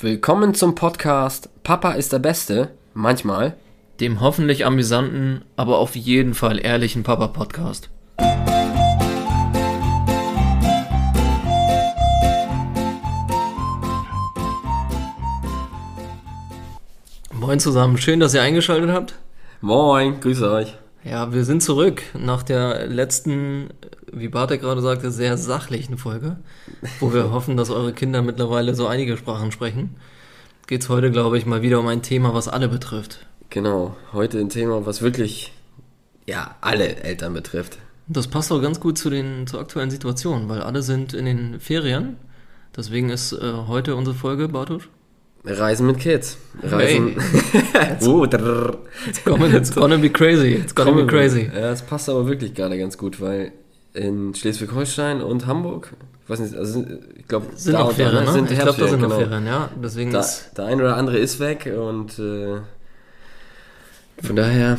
Willkommen zum Podcast Papa ist der Beste, manchmal. Dem hoffentlich amüsanten, aber auf jeden Fall ehrlichen Papa-Podcast. Moin zusammen, schön, dass ihr eingeschaltet habt. Moin, grüße euch. Ja, wir sind zurück nach der letzten, wie Bartek gerade sagte, sehr sachlichen Folge, wo wir hoffen, dass eure Kinder mittlerweile so einige Sprachen sprechen. Geht es heute, glaube ich, mal wieder um ein Thema, was alle betrifft. Genau, heute ein Thema, was wirklich, ja, alle Eltern betrifft. Das passt auch ganz gut zu den zur aktuellen Situation, weil alle sind in den Ferien. Deswegen ist äh, heute unsere Folge, Bartusch. Reisen mit Kids. Reisen. Hey. oh, drrr. It's gonna, it's gonna be crazy. It's gonna be crazy. Ja, es passt aber wirklich gerade ganz gut, weil in Schleswig-Holstein und Hamburg, ich weiß nicht, also ich glaube, Sind noch Ferien, ne? Sind ich glaube, da sind noch genau. Ferien, ja. Deswegen Da, der ein oder andere ist weg und äh, von daher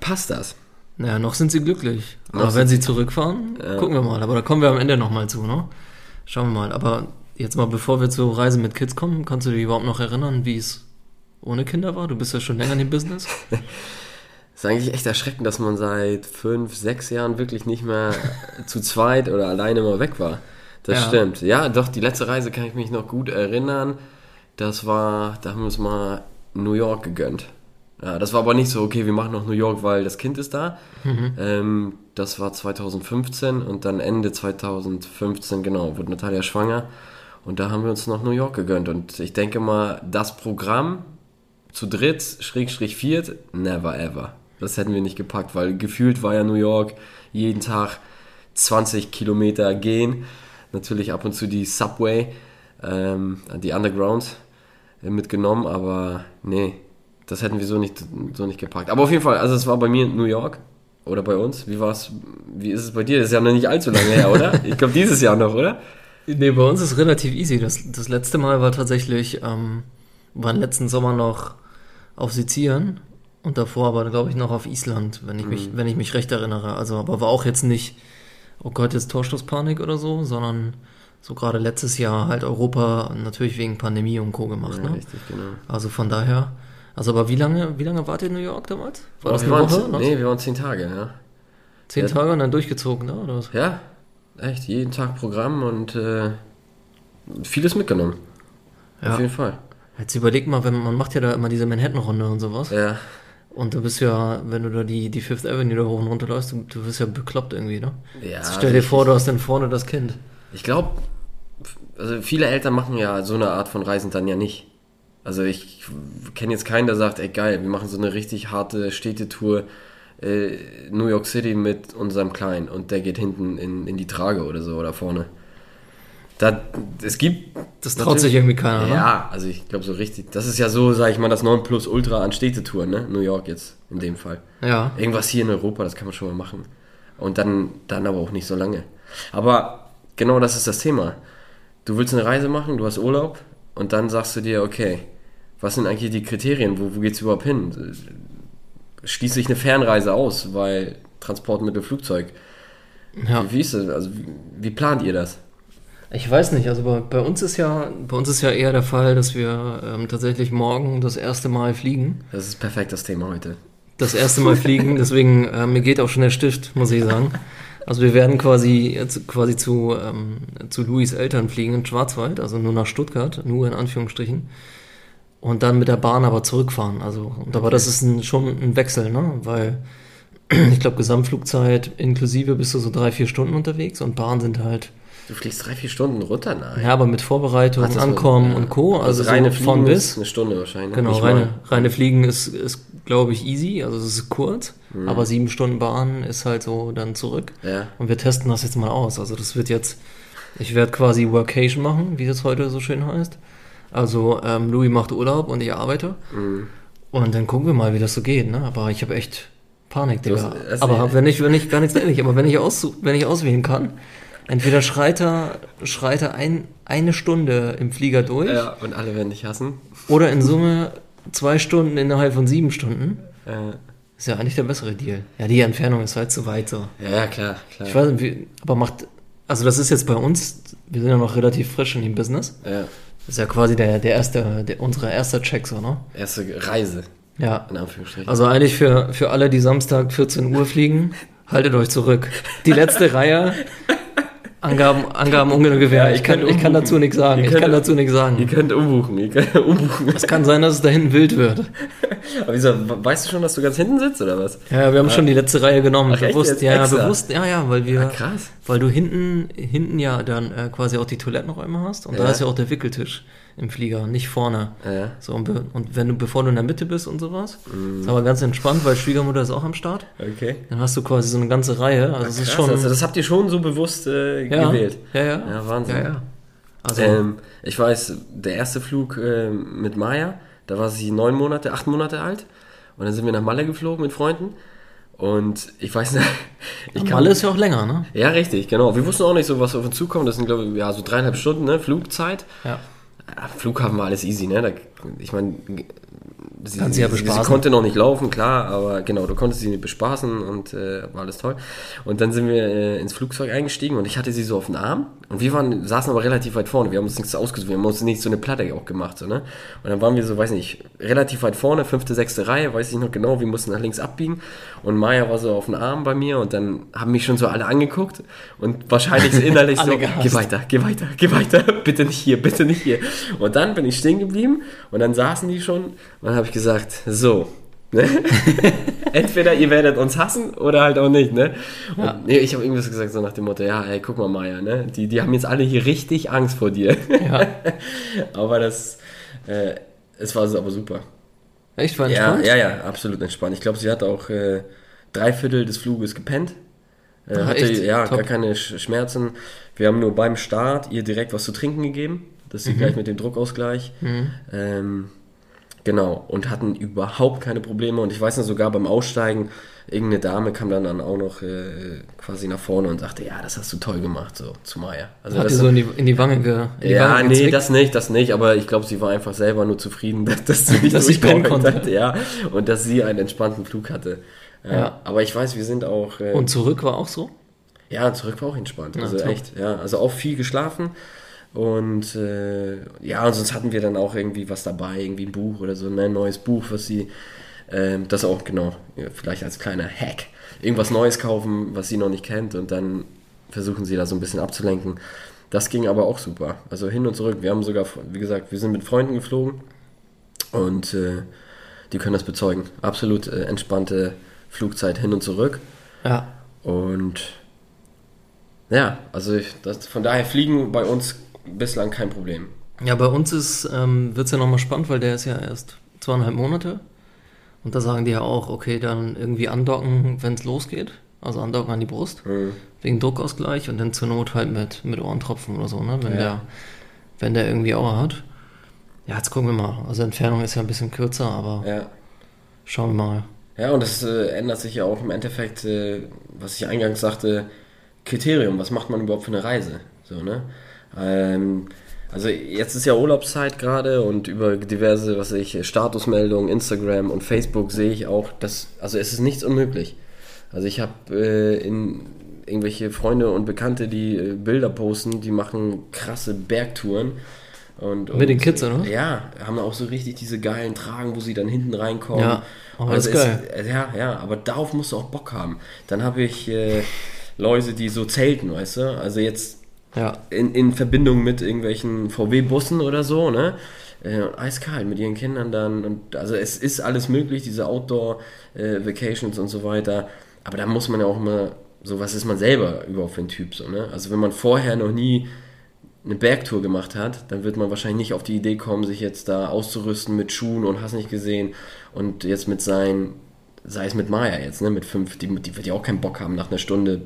passt das. naja, noch sind sie glücklich. Noch Aber wenn sie zurückfahren, Ja. gucken wir mal. Aber da kommen wir am Ende nochmal zu, ne? Schauen wir mal. Aber jetzt mal, bevor wir zur Reise mit Kids kommen, kannst du dich überhaupt noch erinnern, wie es ohne Kinder war? Du bist ja schon länger in dem Business. ist eigentlich echt erschreckend, dass man seit fünf, sechs Jahren wirklich nicht mehr zu zweit oder alleine mal weg war. Das Ja. stimmt. Ja, doch, die letzte Reise kann ich mich noch gut erinnern. Das war, da haben wir uns mal New York gegönnt. Ja, das war aber nicht so, okay, wir machen noch New York, weil das Kind ist da. Ähm, das war 2015 und dann Ende 2015, genau, wurde Natalia schwanger. Und da haben wir uns noch New York gegönnt. Und ich denke mal, das Programm zu dritt, Schrägstrich viert, never ever. Das hätten wir nicht gepackt, weil gefühlt war ja New York jeden Tag 20 Kilometer gehen. Natürlich ab und zu die Subway, ähm, die Underground äh, mitgenommen, aber nee, das hätten wir so nicht, so nicht gepackt. Aber auf jeden Fall, also es war bei mir in New York oder bei uns. Wie war's? Wie ist es bei dir? Das ist ja noch nicht allzu lange her, oder? Ich glaube dieses Jahr noch, oder? Nee, bei uns ist es relativ easy. Das, das letzte Mal war tatsächlich, ähm, war letzten Sommer noch auf Sizilien und davor aber, glaube ich, noch auf Island, wenn ich mich, wenn ich mich recht erinnere. Also, aber war auch jetzt nicht, oh Gott, jetzt Torstoßpanik oder so, sondern so gerade letztes Jahr halt Europa natürlich wegen Pandemie und Co. gemacht, Ja, ne? richtig, genau. Also von daher, also aber wie lange, wie lange wart ihr in New York damals? War das eine waren, Woche? Nee, wir waren zehn Tage, ja. Zehn ja. Tage und dann durchgezogen, ne? Oder was? Ja, echt, jeden Tag Programm und äh, vieles mitgenommen. Ja. Auf jeden Fall. Jetzt überleg mal, wenn man macht ja da immer diese Manhattan-Runde und sowas. Ja, Und du bist ja, wenn du da die, die Fifth Avenue da hoch und runter läufst, du, du wirst ja bekloppt irgendwie, ne? ja Jetzt stell dir vor, du hast dann vorne das Kind. Ich glaube, also viele Eltern machen ja so eine Art von Reisen dann ja nicht. Also ich kenne jetzt keinen, der sagt, ey geil, wir machen so eine richtig harte Städtetour äh, New York City mit unserem Kleinen und der geht hinten in, in die Trage oder so oder vorne. Da, es gibt Das traut sich irgendwie keiner, ne? Ja, also ich glaube so richtig. Das ist ja so, sag ich mal, das 9 Plus Ultra an Städtetouren, ne? New York jetzt in dem Fall. Ja. Irgendwas hier in Europa, das kann man schon mal machen. Und dann, dann aber auch nicht so lange. Aber genau das ist das Thema. Du willst eine Reise machen, du hast Urlaub und dann sagst du dir, okay, was sind eigentlich die Kriterien, wo, wo geht's überhaupt hin? Schließe ich eine Fernreise aus, weil Transportmittel, Flugzeug. ja. Wie, wie ist das? Also wie, wie plant ihr das? Ich weiß nicht, also bei, bei uns ist ja, bei uns ist ja eher der Fall, dass wir ähm, tatsächlich morgen das erste Mal fliegen. Das ist perfekt das Thema heute. Das erste Mal fliegen, deswegen, äh, mir geht auch schon der Stift, muss ich sagen. Also wir werden quasi, jetzt quasi zu, ähm, zu Louis Eltern fliegen in Schwarzwald, also nur nach Stuttgart, nur in Anführungsstrichen. Und dann mit der Bahn aber zurückfahren. Also, und aber das ist ein, schon ein Wechsel, ne? Weil ich glaube, Gesamtflugzeit inklusive bist du so drei, vier Stunden unterwegs und Bahn sind halt, Du fliegst drei, vier Stunden runter? Nein. ja, aber mit Vorbereitung, Ach, Ankommen ja. und Co. Also, reine so von Fliegen bis. ist eine Stunde wahrscheinlich. Genau, Nicht reine, mal. reine Fliegen ist, ist glaube ich, easy, also es ist kurz, Mhm. aber sieben Stunden Bahn ist halt so dann zurück. Ja. Und wir testen das jetzt mal aus. Also das wird jetzt, ich werde quasi Workation machen, wie das heute so schön heißt. Also ähm, Louis macht Urlaub und ich arbeite. Mhm. Und dann gucken wir mal, wie das so geht, ne? Aber ich habe echt Panik, Digga. hast- hast- aber wenn ich, wenn ich, gar nichts ehrlich, aber wenn ich, aus, wenn ich auswählen kann, entweder schreit er, schreit er ein, eine Stunde im Flieger durch ja, und alle werden dich hassen. oder in Summe zwei Stunden innerhalb von sieben Stunden. Äh, Ist ja eigentlich der bessere Deal. Ja, die Entfernung ist halt zu weit so. ja, ja, klar, klar. Ich weiß nicht, wie, aber macht, also das ist jetzt bei uns, wir sind ja noch relativ frisch in dem Business. ja. Das ist ja quasi der, der erste, der, unsere erste Check, so, ne? Erste Reise, Ja. in Anführungsstrichen. Also eigentlich für, für alle, die Samstag 14 Uhr fliegen, haltet euch zurück. Die letzte Reihe, Angaben, Angaben ohne Gewähr. Ja, ich, kann, ihr ich kann dazu nichts sagen. Ihr Ich könnt- kann dazu nichts ihr sagen. könnt umbuchen, ihr könnt umbuchen. Es kann sein, dass es da hinten wild wird. Aber wieso, weißt du schon, dass du ganz hinten sitzt, oder was? Ja, wir haben schon die letzte Reihe genommen. Ach, bewusst, ja, ja, Extra? bewusst, ja, ja, weil wir, Ah, krass. weil du hinten, hinten ja dann äh, quasi auch die Toilettenräume hast und da Ja. ist ja auch der Wickeltisch im Flieger, nicht vorne. Ja. So, und, und wenn du, bevor du in der Mitte bist und sowas, Mhm. ist aber ganz entspannt, weil Schwiegermutter ist auch am Start. Okay. Dann hast du quasi so eine ganze Reihe. Also es ist schon. also das habt ihr schon so bewusst äh, ja, gewählt. Ja, ja. Ja, Wahnsinn. Ja, ja. Also, Ähm, ich weiß, der erste Flug äh, mit Maya, da war sie neun Monate, acht Monate alt. Und dann sind wir nach Malle geflogen mit Freunden. Und ich weiß nicht, ich kann. Malle ist ja auch länger, ne? Ja, richtig, genau. Wir wussten auch nicht so, was auf uns zukommt. Das sind, glaube ich, ja, so dreieinhalb Stunden, ne? Flugzeit. Ja. Flughafen war alles easy, ne? Da, ich meine, sie, sie ja sie, konnte noch nicht laufen, klar, aber genau, du konntest sie bespaßen und äh, war alles toll. Und dann sind wir äh, ins Flugzeug eingestiegen und ich hatte sie so auf den Arm und wir waren, saßen aber relativ weit vorne. Wir haben uns nichts ausgesucht, wir haben uns nicht so eine Platte auch gemacht, so, ne? Und dann waren wir so, weiß nicht, relativ weit vorne, fünfte, sechste Reihe, weiß ich noch genau, wir mussten nach links abbiegen und Maya war so auf den Arm bei mir und dann haben mich schon so alle angeguckt und wahrscheinlich so innerlich so, gehasst. geh weiter, geh weiter, geh weiter, bitte nicht hier, bitte nicht hier. Und dann bin ich stehen geblieben und dann saßen die schon und dann habe ich gesagt, so, ne? entweder ihr werdet uns hassen oder halt auch nicht, ne? Und, Ja. nee, ich habe irgendwas gesagt so nach dem Motto, ja, ey, guck mal, Maya, ne? Die, die haben jetzt alle hier richtig Angst vor dir. Ja. aber das, äh, es war aber super. Echt, war Ja, entspannt? ja, ja, absolut entspannt. Ich glaube, sie hat auch äh, drei Viertel des Fluges gepennt. Äh, Ah, hatte echt? ja Top. gar keine Sch Schmerzen. Wir haben nur beim Start ihr direkt was zu trinken gegeben. Das Mhm. sie gleich mit dem Druckausgleich. Ähm, genau. Und hatten überhaupt keine Probleme. Und ich weiß noch sogar beim Aussteigen, irgendeine Dame kam dann, dann auch noch äh, quasi nach vorne und sagte, ja, das hast du toll gemacht, so zu Maya. Also Hat das so in die, in die Wange ge, in die ja, Wange nee, gezwickt? das nicht, das nicht, aber ich glaube, sie war einfach selber nur zufrieden, dass, dass sie nicht Dass pennen durchgeheult konnte. hat, ja, und dass sie einen entspannten Flug hatte. Ja, Ja. Aber ich weiß, wir sind auch, äh, Und zurück war auch so? ja, zurück war auch entspannt, also top. echt, ja, also auch viel geschlafen und äh, ja, und sonst hatten wir dann auch irgendwie was dabei, irgendwie ein Buch oder so, ne, ein neues Buch, was sie, ähm, das auch, genau, vielleicht als kleiner Hack, irgendwas Neues kaufen, was sie noch nicht kennt und dann versuchen sie da so ein bisschen abzulenken. Das ging aber auch super. Also hin und zurück. Wir haben sogar, wie gesagt, wir sind mit Freunden geflogen und äh, die können das bezeugen. Absolut äh, entspannte Flugzeit hin und zurück. Ja. Und ja, also ich, das, von daher fliegen bei uns bislang kein Problem. Ja, bei uns ist, ähm, wird es ja nochmal spannend, weil der ist ja erst zweieinhalb Monate. Und da sagen die ja auch, okay, dann irgendwie andocken, wenn es losgeht. Also andocken an die Brust, Mhm. wegen Druckausgleich und dann zur Not halt mit, mit Ohrentropfen oder so, ne? Wenn Ja. der, wenn der irgendwie Aua hat. Ja, jetzt gucken wir mal. Also Entfernung ist ja ein bisschen kürzer, aber Ja. schauen wir mal. Ja, und das äh, ändert sich ja auch im Endeffekt, äh, was ich eingangs sagte, Kriterium. Was macht man überhaupt für eine Reise? So, ne? Ähm, also jetzt ist ja Urlaubszeit gerade und über diverse, was ich, Statusmeldungen, Instagram und Facebook sehe ich auch, dass, also es ist nichts unmöglich. Also ich habe äh, in irgendwelche Freunde und Bekannte, die äh, Bilder posten, die machen krasse Bergtouren. Und, Mit den und, Kids, oder? Ja, haben auch so richtig diese geilen Tragen, wo sie dann hinten reinkommen. Ja, aber das ist es geil. äh, Ja, ja, aber darauf musst du auch Bock haben. Dann habe ich äh, Leute, die so zelten, weißt du? Also jetzt Ja. in, in Verbindung mit irgendwelchen VW-Bussen oder so, ne? Äh, eiskalt mit ihren Kindern dann. Und also es ist alles möglich, diese Outdoor-Vacations und so weiter. Aber da muss man ja auch mal, so was ist man selber überhaupt für ein Typ, so, ne? Also wenn man vorher noch nie eine Bergtour gemacht hat, dann wird man wahrscheinlich nicht auf die Idee kommen, sich jetzt da auszurüsten mit Schuhen und hast nicht gesehen und jetzt mit seinen, sei es mit Maya jetzt, ne, mit fünf, die, die wird ja auch keinen Bock haben nach einer Stunde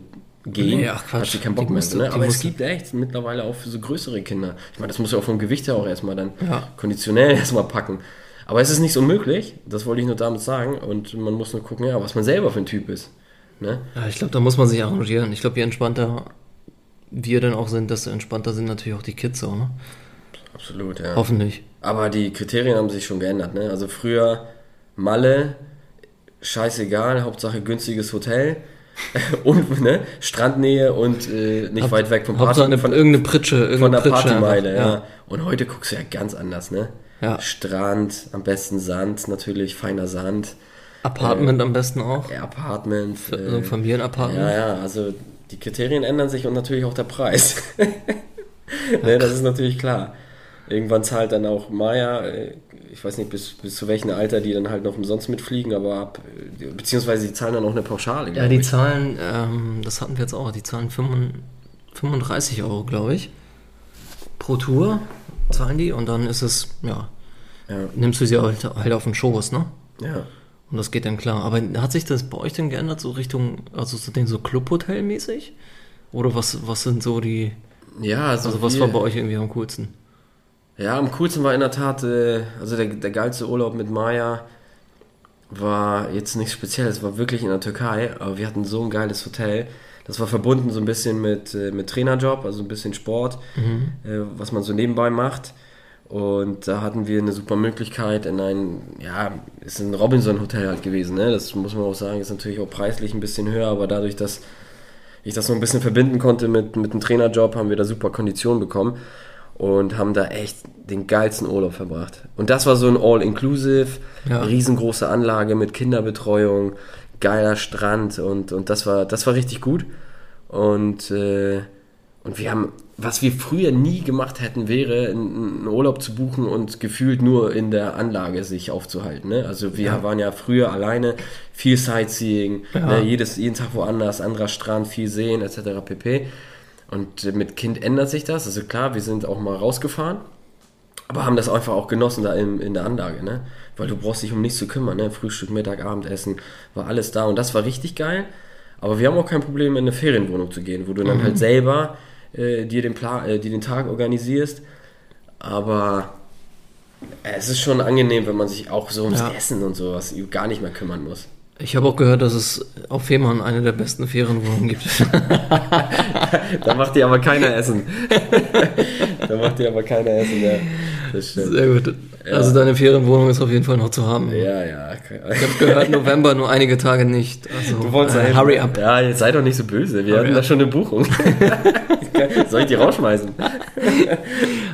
gehen, Quatsch. hat sie keinen Bock Die mehr. musste- ne? Aber es musste- gibt echt mittlerweile auch für so größere Kinder. Ich meine, das muss ja auch vom Gewicht her auch erstmal dann Ja. konditionell erstmal packen. Aber es ist nicht so unmöglich, das wollte ich nur damit sagen. Und man muss nur gucken, ja, was man selber für ein Typ ist. Ne? Ja, ich glaube, da muss man sich arrangieren. Ich glaube, je entspannter wir dann auch sind, desto entspannter sind natürlich auch die Kids so, ne? Absolut, ja. Hoffentlich. Aber die Kriterien haben sich schon geändert. Ne? Also früher Malle, scheißegal, Hauptsache günstiges Hotel. und ne, Strandnähe und äh, nicht Hab- weit weg vom Hauptsache eine, von, irgendeine Pritsche, von irgendeine der Pritsche Partymeile, einfach. ja. Und heute guckst du ja ganz anders, ne? Ja. Strand, am besten Sand, natürlich feiner Sand, Apartment am besten auch. äh, Apartment. so ein Äh, Familienapartment. ja, ja, also die Kriterien ändern sich und natürlich auch der Preis. ne, das ist natürlich klar. Irgendwann zahlt dann auch Maya, äh, ich weiß nicht bis, bis zu welchem Alter die dann halt noch umsonst mitfliegen, aber ab, beziehungsweise die zahlen dann auch eine Pauschale. Ja, die ich. zahlen, ähm, das hatten wir jetzt auch, die zahlen 35 35 Euro, glaube ich. Pro Tour zahlen die und dann ist es, ja, Ja, nimmst du sie halt, halt auf den Schoß, ne? ja. Und das geht dann klar. Aber hat sich das bei euch denn geändert, so Richtung, also so, den so Clubhotel-mäßig? Oder was, was sind so die, Ja, also, also was war bei euch irgendwie am coolsten? Ja, am coolsten war in der Tat, äh, also der, der geilste Urlaub mit Maya war jetzt nichts Spezielles, es war wirklich in der Türkei, aber wir hatten so ein geiles Hotel. Das war verbunden so ein bisschen mit, äh, mit Trainerjob, also ein bisschen Sport, äh, was man so nebenbei macht. Und da hatten wir eine super Möglichkeit in ein, ja, ist ein Robinson-Hotel halt gewesen, ne? Das muss man auch sagen, ist natürlich auch preislich ein bisschen höher, aber dadurch, dass ich das so ein bisschen verbinden konnte mit, mit dem Trainerjob, haben wir da super Konditionen bekommen und haben da echt den geilsten Urlaub verbracht. Und das war so ein All-Inclusive, Ja. riesengroße Anlage mit Kinderbetreuung, geiler Strand und, und das war das war richtig gut. Und, äh, und wir haben, was wir früher nie gemacht hätten, wäre, einen Urlaub zu buchen und gefühlt nur in der Anlage sich aufzuhalten. Ne? Also wir Ja. waren ja früher alleine, viel Sightseeing, Ja. ne? Jedes, jeden Tag woanders, anderer Strand, viel sehen etc. pp. Und mit Kind ändert sich das. Also klar, wir sind auch mal rausgefahren, aber haben das einfach auch genossen da in, in der Anlage, ne? Weil du brauchst dich um nichts zu kümmern, ne? Frühstück, Mittag, Abendessen, war alles da und das war richtig geil. Aber wir haben auch kein Problem, in eine Ferienwohnung zu gehen, wo du dann halt selber äh, dir, den Pla äh, dir den Tag organisierst. Aber es ist schon angenehm, wenn man sich auch so ums Ja. Essen und sowas gar nicht mehr kümmern muss. Ich habe auch gehört, dass es auf Fehmarn eine der besten Ferienwohnungen gibt. Da macht dir aber keiner Essen. da macht dir aber keiner Essen, ja. Das stimmt. Sehr gut. Also deine Ferienwohnung ist auf jeden Fall noch zu haben. Ja, ja. Ich habe gehört, November nur einige Tage nicht. Also Du wolltest äh, hurry up. Ja, jetzt sei doch nicht so böse. Wir Hurry hatten da schon eine Buchung. Soll ich die rausschmeißen?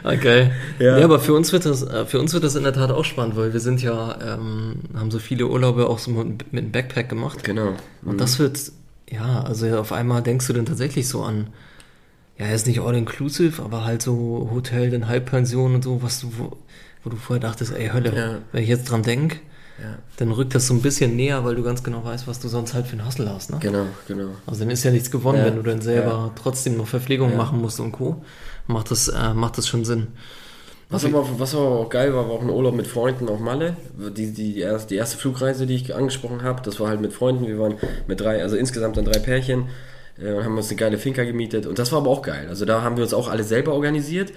Okay. Ja. Ja. aber für uns wird das, äh, für uns wird das in der Tat auch spannend, weil wir sind ja, ähm, haben so viele Urlaube auch so mit, mit dem Backpack gemacht. Genau. Und das wird, ja, also auf einmal denkst du dann tatsächlich so an, ja, ist nicht all inclusive, aber halt so Hotel, dann Halbpension und so, was du, wo, wo du vorher dachtest, ey, Hölle, Ja. wenn ich jetzt dran denk, Ja. dann rückt das so ein bisschen näher, weil du ganz genau weißt, was du sonst halt für einen Hassel hast, ne? Genau, genau. Also dann ist ja nichts gewonnen, Ja. wenn du dann selber trotzdem noch Verpflegung machen musst und Co. Macht das, äh, macht das schon Sinn. Was aber, was aber auch geil war, war auch ein Urlaub mit Freunden auf Malle. Die, die, die, erste, die erste Flugreise, die ich angesprochen habe, das war halt mit Freunden. Wir waren mit drei, also insgesamt dann drei Pärchen äh, und haben uns eine geile Finca gemietet. Und das war aber auch geil. Also da haben wir uns auch alle selber organisiert.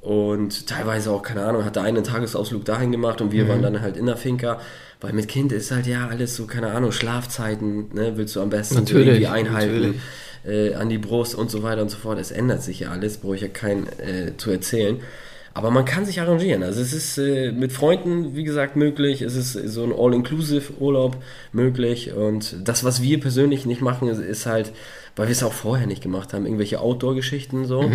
Und teilweise auch, keine Ahnung, hat der eine einen Tagesausflug dahin gemacht und wir waren dann halt in der Finca. Weil mit Kind ist halt ja alles so, keine Ahnung, Schlafzeiten, ne, willst du am besten Natürlich, irgendwie einhalten. natürlich. Äh, an die Brust und so weiter und so fort. Es ändert sich ja alles, brauche ich ja keinen äh, zu erzählen. Aber man kann sich arrangieren. Also es ist äh, mit Freunden, wie gesagt, möglich. Es ist so ein All-Inclusive-Urlaub möglich. Und das, was wir persönlich nicht machen, ist, ist halt, weil wir es auch vorher nicht gemacht haben, irgendwelche Outdoor-Geschichten so,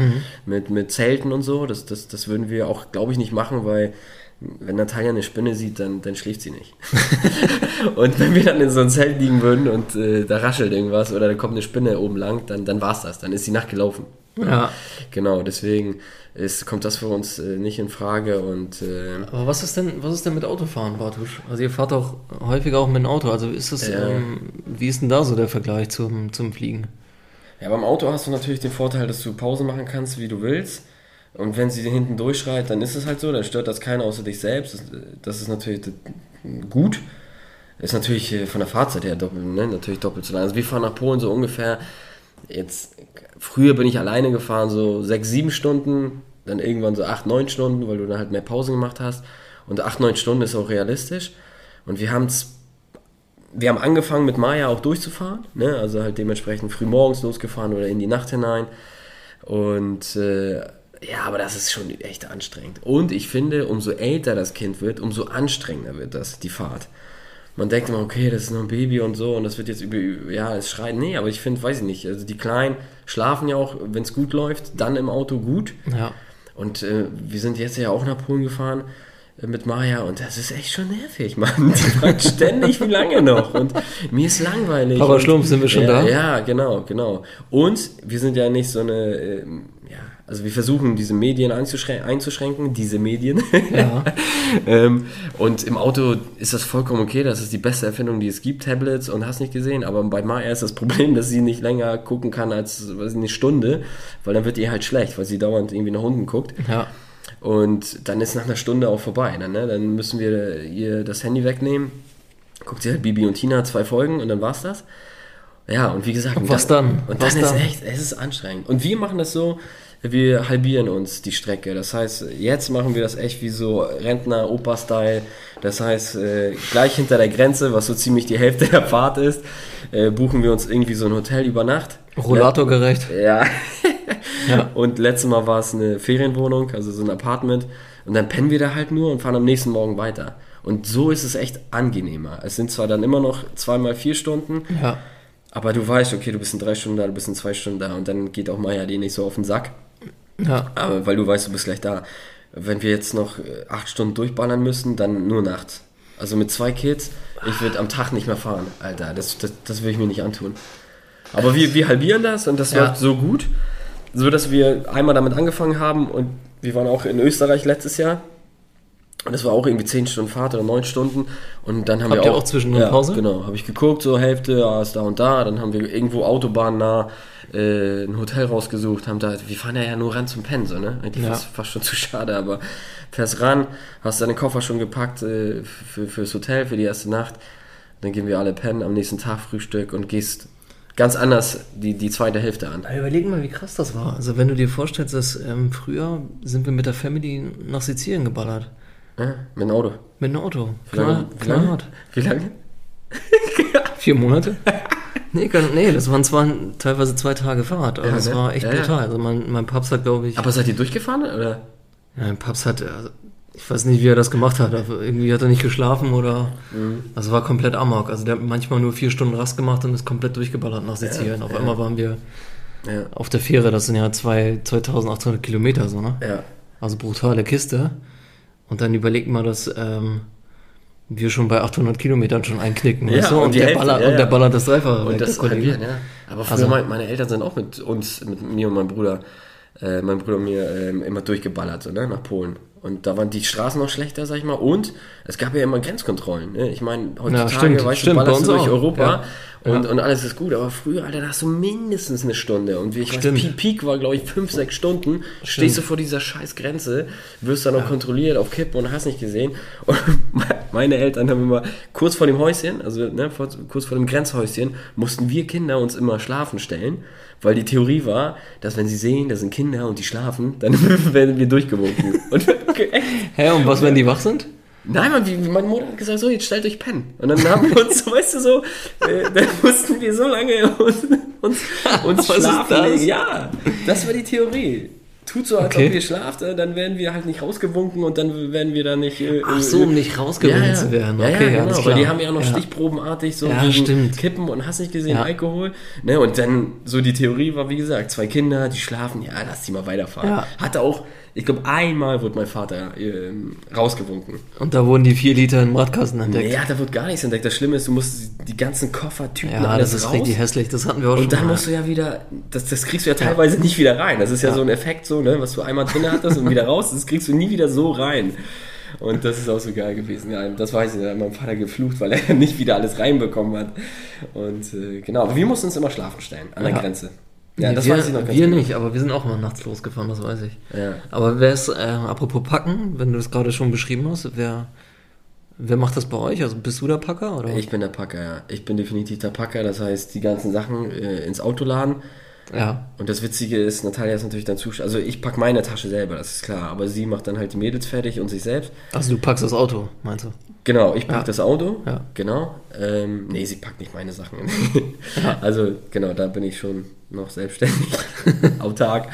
mit, mit Zelten und so. Das, das, das würden wir auch, glaube ich, nicht machen, weil wenn Natalia eine Spinne sieht, dann, dann schläft sie nicht. und wenn wir dann in so einem Zelt liegen würden und äh, da raschelt irgendwas oder da kommt eine Spinne oben lang, dann, dann war's das. Dann ist die Nacht gelaufen. Ja. Genau, deswegen ist, kommt das für uns äh, nicht in Frage und äh, Aber was ist denn, was ist denn mit Autofahren, Bartusch? Also ihr fahrt auch häufiger auch mit dem Auto. Also ist das, Ja. ähm, wie ist denn da so der Vergleich zum, zum Fliegen? ja, beim Auto hast du natürlich den Vorteil, dass du Pause machen kannst, wie du willst. Und wenn sie hinten durchschreit, dann ist es halt so, dann stört das keiner außer dich selbst. Das, ist natürlich gut. Ist natürlich äh, von der Fahrzeit her doppelt, ne? natürlich doppelt so lang. Also wir fahren nach Polen so ungefähr, jetzt, früher bin ich alleine gefahren, so sechs, sieben Stunden, dann irgendwann so acht, neun Stunden, weil du dann halt mehr Pausen gemacht hast. Und acht, neun Stunden ist auch realistisch. Und wir haben wir haben angefangen mit Maya auch durchzufahren, ne? also halt dementsprechend früh morgens losgefahren oder in die Nacht hinein. Und äh, ja, aber das ist schon echt anstrengend. Und ich finde, umso älter das Kind wird, umso anstrengender wird das, die Fahrt. Man denkt immer, okay, das ist nur ein Baby und so und das wird jetzt über, ja, es schreit. Nee, aber ich finde, weiß ich nicht, also die Kleinen schlafen ja auch, wenn es gut läuft, dann im Auto gut. Ja. Und äh, wir sind jetzt ja auch nach Polen gefahren äh, mit Maya und das ist echt schon nervig, Mann. Die fragt ständig, wie lange noch und mir ist langweilig. Papa Schlumpf, sind wir schon ja, da? Ja, genau, genau. Und wir sind ja nicht so eine, ja, also wir versuchen diese Medien einzuschrän einzuschränken, diese Medien. Ja. ähm, und im Auto ist das vollkommen okay, das ist die beste Erfindung, die es gibt, Tablets und hast nicht gesehen. Aber bei Maya ist das Problem, dass sie nicht länger gucken kann als eine Stunde, weil dann wird ihr halt schlecht, weil sie dauernd irgendwie nach unten guckt. Ja. Und dann ist nach einer Stunde auch vorbei. Dann, ne? dann müssen wir ihr das Handy wegnehmen. Guckt sie halt Bibi und Tina zwei Folgen und dann war's das. Ja, und wie gesagt, und was dann? Und Was dann ist dann? echt, es ist anstrengend. Und wir machen das so, wir halbieren uns die Strecke. Das heißt, jetzt machen wir das echt wie so Rentner-Opa-Style. Das heißt, äh, gleich hinter der Grenze, was so ziemlich die Hälfte der Fahrt ist, äh, buchen wir uns irgendwie so ein Hotel über Nacht. Rollatorgerecht. Ja. Ja. Und letztes Mal war es eine Ferienwohnung, also so ein Apartment. Und dann pennen wir da halt nur und fahren am nächsten Morgen weiter. Und so ist es echt angenehmer. Es sind zwar dann immer noch zweimal vier Stunden, Ja. Aber du weißt, okay, du bist in drei Stunden da, du bist in zwei Stunden da und dann geht auch Maya dir nicht so auf den Sack, Ja. aber weil du weißt, du bist gleich da. Wenn wir jetzt noch äh, acht Stunden durchballern müssen, dann nur nachts. Also mit zwei Kids, ich würde am Tag nicht mehr fahren. Alter, das, das, das will ich mir nicht antun. Aber wir, wir halbieren das und das Ja. läuft so gut, so dass wir einmal damit angefangen haben und wir waren auch in Österreich letztes Jahr. Und das war auch irgendwie 10 Stunden Fahrt oder 9 Stunden. Und dann haben Habt wir auch. auch zwischendurch ja, Pause? Genau, habe ich geguckt, so Hälfte, ja, ist da und da. Dann haben wir irgendwo autobahnnah äh, ein Hotel rausgesucht, haben da, wir fahren ja, ja nur ran zum Pennen, so, ne? Eigentlich Ja. fast, fast schon zu schade, aber fährst ran, hast deinen Koffer schon gepackt äh, für, fürs Hotel, für die erste Nacht. Dann gehen wir alle pennen, am nächsten Tag Frühstück und gehst ganz anders die, die zweite Hälfte an. Aber Überleg mal, wie krass das war. Also wenn du dir vorstellst, dass ähm, früher sind wir mit der Family nach Sizilien geballert. Ja, mit dem Auto. Mit einem Auto. Wie lange? Wie lange? Wie lange? Vier Monate? nee, nee, das waren zwar teilweise zwei Tage Fahrt, aber Ja, das ne? war echt Ja, brutal. Also mein, mein Papst hat, glaube ich, Aber seid ihr durchgefahren, oder? ja, mein Papst hat, also, ich weiß nicht, wie er das gemacht hat, irgendwie hat er nicht geschlafen oder, Mhm. also war komplett amok. Also der hat manchmal nur vier Stunden Rast gemacht und ist komplett durchgeballert nach Sizilien. Auf ja. einmal waren wir auf der Fähre, das sind ja zwei, 2800 Kilometer so, ne? Ja. Also brutale Kiste. Und dann überlegt mal, dass ähm, wir schon bei 800 Kilometern schon einknicken. Ja, du? und und, der Hälfte, ballert, ja, und der ja. ballert das Dreifache weg, Und das halbieren, ja. Aber früher, Also- mein- meine Eltern sind auch mit uns, mit mir und meinem Bruder, äh, mein Bruder und mir ähm, immer durchgeballert, so, ne, nach Polen. Und da waren die Straßen noch schlechter, sag ich mal. Und es gab ja immer Grenzkontrollen. Ne? Ich meine, heutzutage, stimmt, weißt stimmt, du, ballerst du durch auch. Europa Ja. Und, Ja. und alles ist gut. Aber früher, Alter, da hast du mindestens eine Stunde. Und wie ich Stimmt. weiß, Peak, war, glaube ich, fünf, sechs Stunden. Stehst du vor dieser scheiß Grenze, wirst dann noch kontrolliert auf Kippen und hast nicht gesehen. Und meine Eltern haben immer kurz vor dem Häuschen, also ne, vor, kurz vor dem Grenzhäuschen, mussten wir Kinder uns immer schlafen stellen. Weil die Theorie war, dass wenn sie sehen, da sind Kinder und die schlafen, dann werden wir durchgewunken. Und echt, Hä, und was, wenn die wach sind? Nein, Mann, wie, meine Mutter hat gesagt, so, jetzt stellt euch pennen. Und dann haben wir uns, weißt du so, äh, dann mussten wir so lange uns, uns, schlafen legen. Ja, das war die Theorie. Tut so, als Okay. ob ihr schlaft, äh, dann werden wir halt nicht rausgewunken und dann werden wir da nicht... Äh, Ach äh, so, um nicht rausgewunken zu werden. Ja, Okay, ja, genau, klar. weil die haben ja auch noch Ja. stichprobenartig so Ja. Kippen und hast nicht gesehen, Ja. Alkohol. Ne, und dann so die Theorie war, wie gesagt, zwei Kinder, die schlafen, ja, lass die mal weiterfahren. Ja. Hatte auch, ich glaube, einmal wurde mein Vater ähm, rausgewunken. Und da wurden die vier Liter im Radkasten entdeckt. Ja, da wird gar nichts entdeckt. Das Schlimme ist, du musst die ganzen Koffertüten Ja, alles das ist raus. richtig hässlich. Das hatten wir auch und schon. dann mal. musst du ja wieder, das, das kriegst du ja teilweise nicht wieder rein. Das ist ja, Ja. so ein Effekt, so, ne, was du einmal drin hattest und wieder raus, das kriegst du nie wieder so rein. Und das ist auch so geil gewesen. Ja, das weiß ich, da hat mein Vater geflucht, weil er nicht wieder alles reinbekommen hat. Und äh, genau, aber wir mussten uns immer schlafen stellen an der Ja. Grenze. Ja, Nee, das wir, weiß ich noch ganz Wir gut. nicht, aber wir sind auch mal nachts losgefahren, das weiß ich. Ja. Aber wer ist, äh, apropos Packen, wenn du das gerade schon beschrieben hast, wer, wer macht das bei euch? Also bist du der Packer? Oder? Ich bin der Packer, ja. Ich bin definitiv der Packer, das heißt, die ganzen Sachen äh, ins Auto laden. Ja. Und das Witzige ist, Natalia ist natürlich dann zusch... Also ich pack meine Tasche selber, das ist klar. Aber sie macht dann halt die Mädels fertig und sich selbst. Also du packst das Auto, meinst du? Genau, ich pack Ja. das Auto. Ja. Genau. Ähm, nee, sie packt nicht meine Sachen. Also genau, da bin ich schon noch selbstständig, autark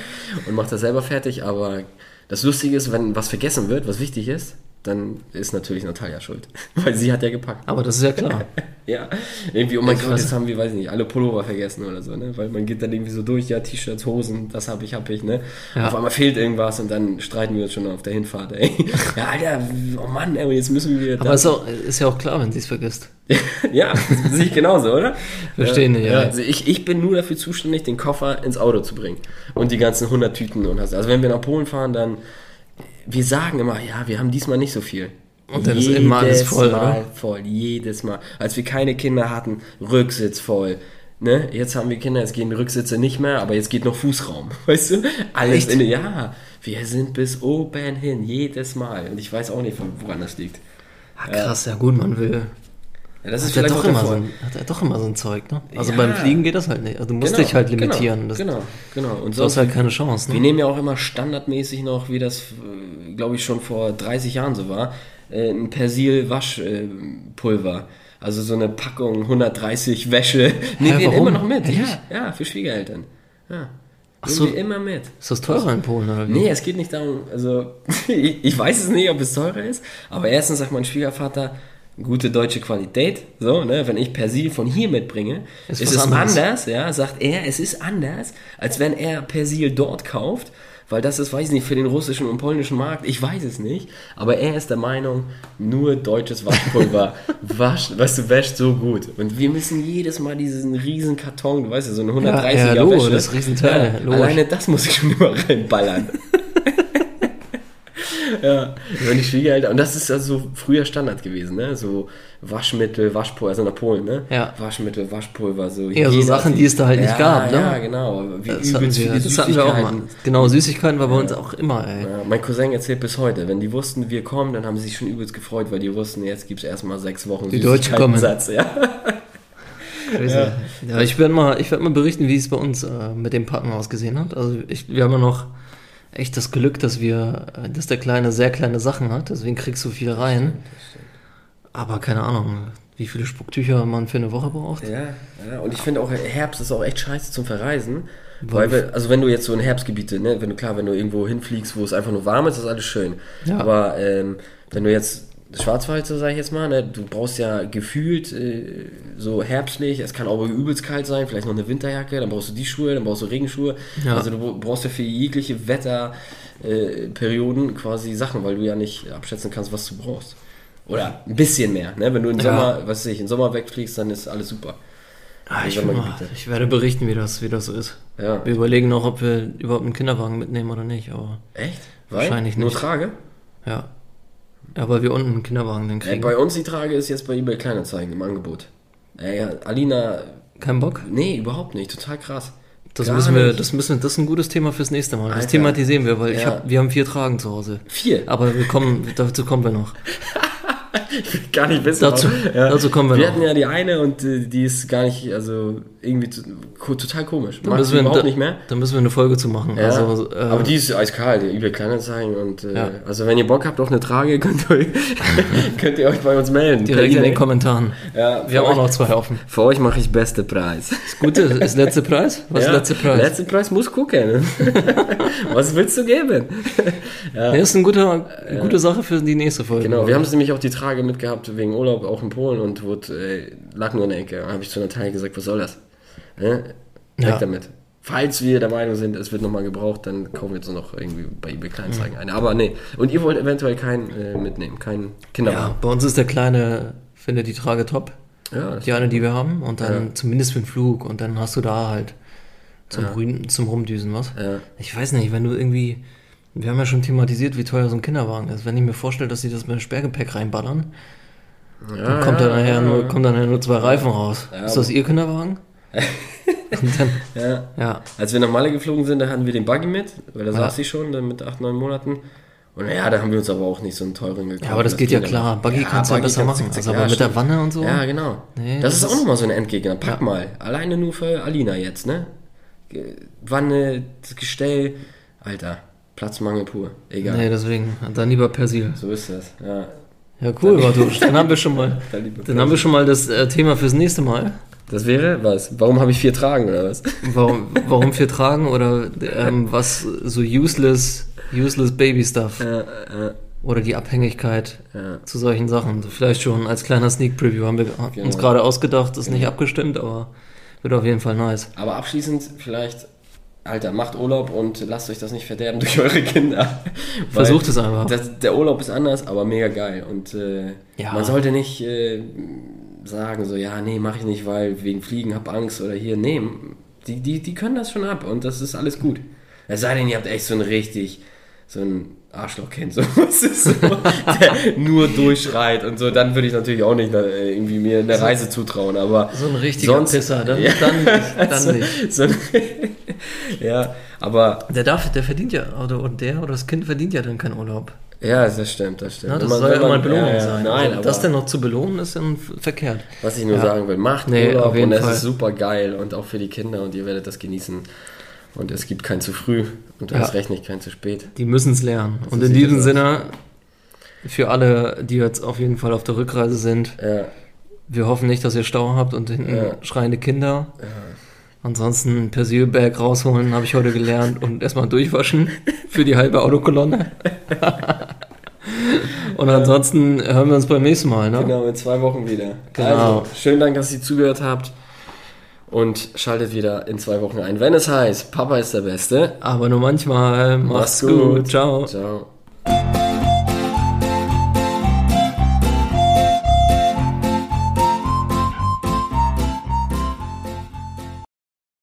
und mache das selber fertig. Aber das Lustige ist, wenn was vergessen wird, was wichtig ist, dann ist natürlich Natalia schuld. Weil sie hat ja gepackt. Aber das ist ja klar. Ja, irgendwie, oh mein Ich Gott, jetzt haben wir, weiß nicht, alle Pullover vergessen oder so, ne? Weil man geht dann irgendwie so durch, ja, T-Shirts, Hosen, das habe ich, habe ich, ne? Ja. Auf einmal fehlt irgendwas und dann streiten wir uns schon auf der Hinfahrt, ey. Ja, Alter, oh Mann, ey, jetzt müssen wir Aber ist, auch, ist ja auch klar, wenn sie es vergisst. ja, sehe ich genauso, oder? Verstehe nicht, ja. Also ich, ich bin nur dafür zuständig, den Koffer ins Auto zu bringen. Und die ganzen 100 Tüten und hast. Also wenn wir nach Polen fahren, dann, wir sagen immer, ja, wir haben diesmal nicht so viel. Und dann ist immer alles voll, Mal oder? voll, jedes Mal. Als wir keine Kinder hatten, Rücksitz voll. Ne? Jetzt haben wir Kinder, jetzt gehen Rücksitze nicht mehr, aber jetzt geht noch Fußraum. Weißt du? Alles Echt? in Ja, wir sind bis oben hin, jedes Mal. Und ich weiß auch nicht, woran das liegt. Ah, krass, ja gut, man will. Ja, das Hat er, doch immer so ein, hat er doch immer so ein Zeug, ne? Also Ja. beim Fliegen geht das halt nicht. Also du musst Genau, dich halt limitieren. Das, Genau, genau. genau. Und Du hast halt keine Chance, wir ne? nehmen ja auch immer standardmäßig noch, wie das, glaube ich, schon vor 30 Jahren so war, äh, ein Persil-Waschpulver. Also so eine Packung 130 Wäsche. Nehmen wir immer noch mit. Ja, ja, für Schwiegereltern. Ja. Ach Nehmen so. wir immer mit. Ist das teurer in Polen, oder wie? Nee, es geht nicht darum, also ich, ich weiß es nicht, ob es teurer ist, aber erstens sagt mein Schwiegervater, gute deutsche Qualität, so, ne, wenn ich Persil von hier mitbringe, Ist ist, es anderes. anders, ja, sagt er, es ist anders, als wenn er Persil dort kauft, weil das ist, weiß ich nicht, für den russischen und polnischen Markt, ich weiß es nicht, aber er ist der Meinung, nur deutsches Waschpulver wascht, weißt du, wäscht so gut. Und wir müssen jedes Mal diesen riesen Karton, du weißt ja, so eine 130er ja, Logo, Wäsche. das Riesenteil, Ja, alleine das muss ich schon immer reinballern. ja, wenn die Schwiegereltern, und das ist also so früher Standard gewesen, ne? So Waschmittel, Waschpulver, also nach Polen, ne? Ja. Waschmittel, Waschpulver, so. Eher so Sachen, die es da halt nicht ja, gab, ne? Ja, genau. Wie Das hatten, wir, das hatten wir auch mal. Genau, Süßigkeiten war bei uns auch immer, ey. Ja, mein Cousin erzählt bis heute, wenn die wussten, wir kommen, dann haben sie sich schon übelst gefreut, weil die wussten, jetzt gibt es erstmal sechs Wochen Die Deutschen kommen. Süßigkeitensatz, Ja. Ja, ja ich werde mal, ich werd mal berichten, wie es bei uns äh, mit dem Packen ausgesehen hat. Also ich, wir haben ja noch echt das Glück, dass wir, dass der Kleine sehr kleine Sachen hat, deswegen kriegst du viel rein. Aber keine Ahnung, wie viele Spucktücher man für eine Woche braucht. Ja, ja, und ich finde auch, Herbst ist auch echt scheiße zum Verreisen. Weil- Weil, wir, also wenn du jetzt so in Herbstgebiete, ne, wenn du klar, wenn du irgendwo hinfliegst, wo es einfach nur warm ist, ist alles schön. Ja. Aber ähm, wenn du jetzt Schwarzwald, so sage ich jetzt mal, ne, du brauchst ja gefühlt äh, so herbstlich, es kann auch übelst kalt sein, vielleicht noch eine Winterjacke, dann brauchst du die Schuhe, dann brauchst du Regenschuhe. Ja. Also du brauchst ja für jegliche Wetterperioden äh, quasi Sachen, weil du ja nicht abschätzen kannst, was du brauchst. Oder ein bisschen mehr, ne? Wenn du im Ja. Sommer, was weiß ich, im Sommer wegfliegst, dann ist alles super. Ah, ich, mal, ich werde berichten, wie das, wie das so ist. Ja. Wir überlegen noch, ob wir überhaupt einen Kinderwagen mitnehmen oder nicht, aber Echt? Wahrscheinlich Nur nicht. Trage? ja. Ja, weil wir unten einen Kinderwagen dann kriegen. bei uns die Trage ist jetzt bei eBay Kleinanzeigen im Angebot. Ja, Alina, Kein Bock? nee, überhaupt nicht. Total krass. Das Gar müssen wir, nicht. das müssen, das ist ein gutes Thema fürs nächste Mal. Das Alter. thematisieren wir, weil ich Ja. hab, wir haben vier Tragen zu Hause. Vier. Aber wir kommen, dazu kommen wir noch. Gar nicht wissen. Dazu- aber- dazu kommen wir Wir noch. hatten ja die eine und äh, die ist gar nicht, also irgendwie total komisch. Dann müssen, wir, überhaupt da, nicht mehr. dann müssen wir eine Folge zu machen. Ja, Also, äh, aber die ist eiskalt, eBay Kleinanzeigen und äh, Ja. also wenn ihr Bock habt auf eine Trage, könnt ihr, könnt ihr euch bei uns melden. direkt in den. Kommentaren. Ja, Wir haben auch für noch euch- zwei offen. Für euch mache ich beste Preis. Das Gute ist letzter Preis? Was ist Ja, letzter Preis? Letzter Preis muss gucken. Was willst du geben? Ja, ist eine gute, eine gute Sache für die nächste Folge. Genau, wir haben es nämlich auch die Trage mitgehabt wegen Urlaub, auch in Polen und wurde, äh, lag nur in der Ecke. Da habe ich zu Natalia gesagt, was soll das? Ne? Weg Ja. damit. Falls wir der Meinung sind, es wird nochmal gebraucht, dann kaufen wir jetzt noch irgendwie bei eBay Kleinanzeigen Mhm. eine. Aber nee. Und ihr wollt eventuell keinen äh, mitnehmen, keinen Ja, Kinderwagen. bei uns ist der Kleine, finde die Trage top. Ja, Die eine, die wir haben. Und dann Ja. zumindest für den Flug. Und dann hast du da halt zum, Ruin, zum Rumdüsen was. ja. Ich weiß nicht, wenn du irgendwie. Wir haben ja schon thematisiert, wie teuer so ein Kinderwagen ist. Wenn ich mir vorstelle, dass sie das mit dem Sperrgepäck reinballern, ja, dann kommt, da ja, nachher ja, nur, kommt dann nachher nur zwei Reifen raus. Ist das ihr Kinderwagen? Dann, ja. ja. Als wir nach Malle geflogen sind, da hatten wir den Buggy mit, weil da saß sie schon dann mit 8, 9 Monaten. Und ja, da haben wir uns aber auch nicht so einen teuren gekauft. Ja, aber das geht ja klar. Buggy kannst du ja besser machen. du- Also ja, aber mit der. Wanne und so. Ja, genau. Nee, das, das ist auch nochmal so ein Endgegner. Pack mal. Alleine nur für Alina jetzt, ne? Wanne, das Gestell. Alter, Platzmangel pur. Egal. Nee, deswegen. Dann lieber Persil. So ist das. Ja. Ja, cool, Bartusch. Dann haben wir schon mal, Dann dann haben wir schon mal das äh, Thema fürs nächste Mal. Das wäre was? Warum habe ich vier Tragen oder was? Warum, warum wir tragen oder ähm, was so useless, useless Baby Stuff. Ja, ja. oder die Abhängigkeit Ja. zu solchen Sachen. Vielleicht schon als kleiner Sneak Preview haben wir uns Genau. gerade ausgedacht, ist nicht abgestimmt, aber wird auf jeden Fall nice. Aber abschließend vielleicht, Alter, macht Urlaub und lasst euch das nicht verderben durch eure Kinder. Versucht es einfach. Das, der Urlaub ist anders, aber mega geil. Und äh, Ja. man sollte nicht äh, sagen, so, ja, nee, mach ich nicht, weil wegen Fliegen hab Angst oder hier. Nee, die, die, die können das schon ab und das ist alles gut. Es sei denn, ihr habt echt so ein richtig, so ein Arschlochkind, so, was ist so, der nur durchschreit und so, dann würde ich natürlich auch nicht äh, irgendwie mir eine Reise zutrauen, aber So ein richtiger sonst, Pisser, dann, Ja. dann nicht. Dann nicht. so, ja, aber Der darf, der verdient ja, oder, und der oder das Kind verdient ja dann keinen Urlaub. ja, das stimmt, das stimmt. Ja, das man- soll ja immer eine Belohnung ja, ja, sein. Nein, also, aber das denn noch zu belohnen, ist dann verkehrt. was ich nur Ja. sagen will, macht Nee, Urlaub auf jeden und es Fall. ist super geil und auch für die Kinder und ihr werdet das genießen. Und es gibt kein zu früh und Ja. erst recht nicht kein zu spät. Die müssen es lernen. So Und in diesem es aus. Sinne, für alle, die jetzt auf jeden Fall auf der Rückreise sind, Ja, wir hoffen nicht, dass ihr Stau habt und hinten Ja. schreiende Kinder. Ansonsten Persilberg rausholen, habe ich heute gelernt, und erstmal durchwaschen für die halbe Autokolonne. und ansonsten hören wir uns beim nächsten Mal. Ne? genau, in zwei Wochen wieder. Genau. Also, schönen Dank, dass ihr zugehört habt und schaltet wieder in zwei Wochen ein, wenn es heißt, Papa ist der Beste. Aber nur manchmal. Mach's, Mach's gut. gut. Ciao. Ciao.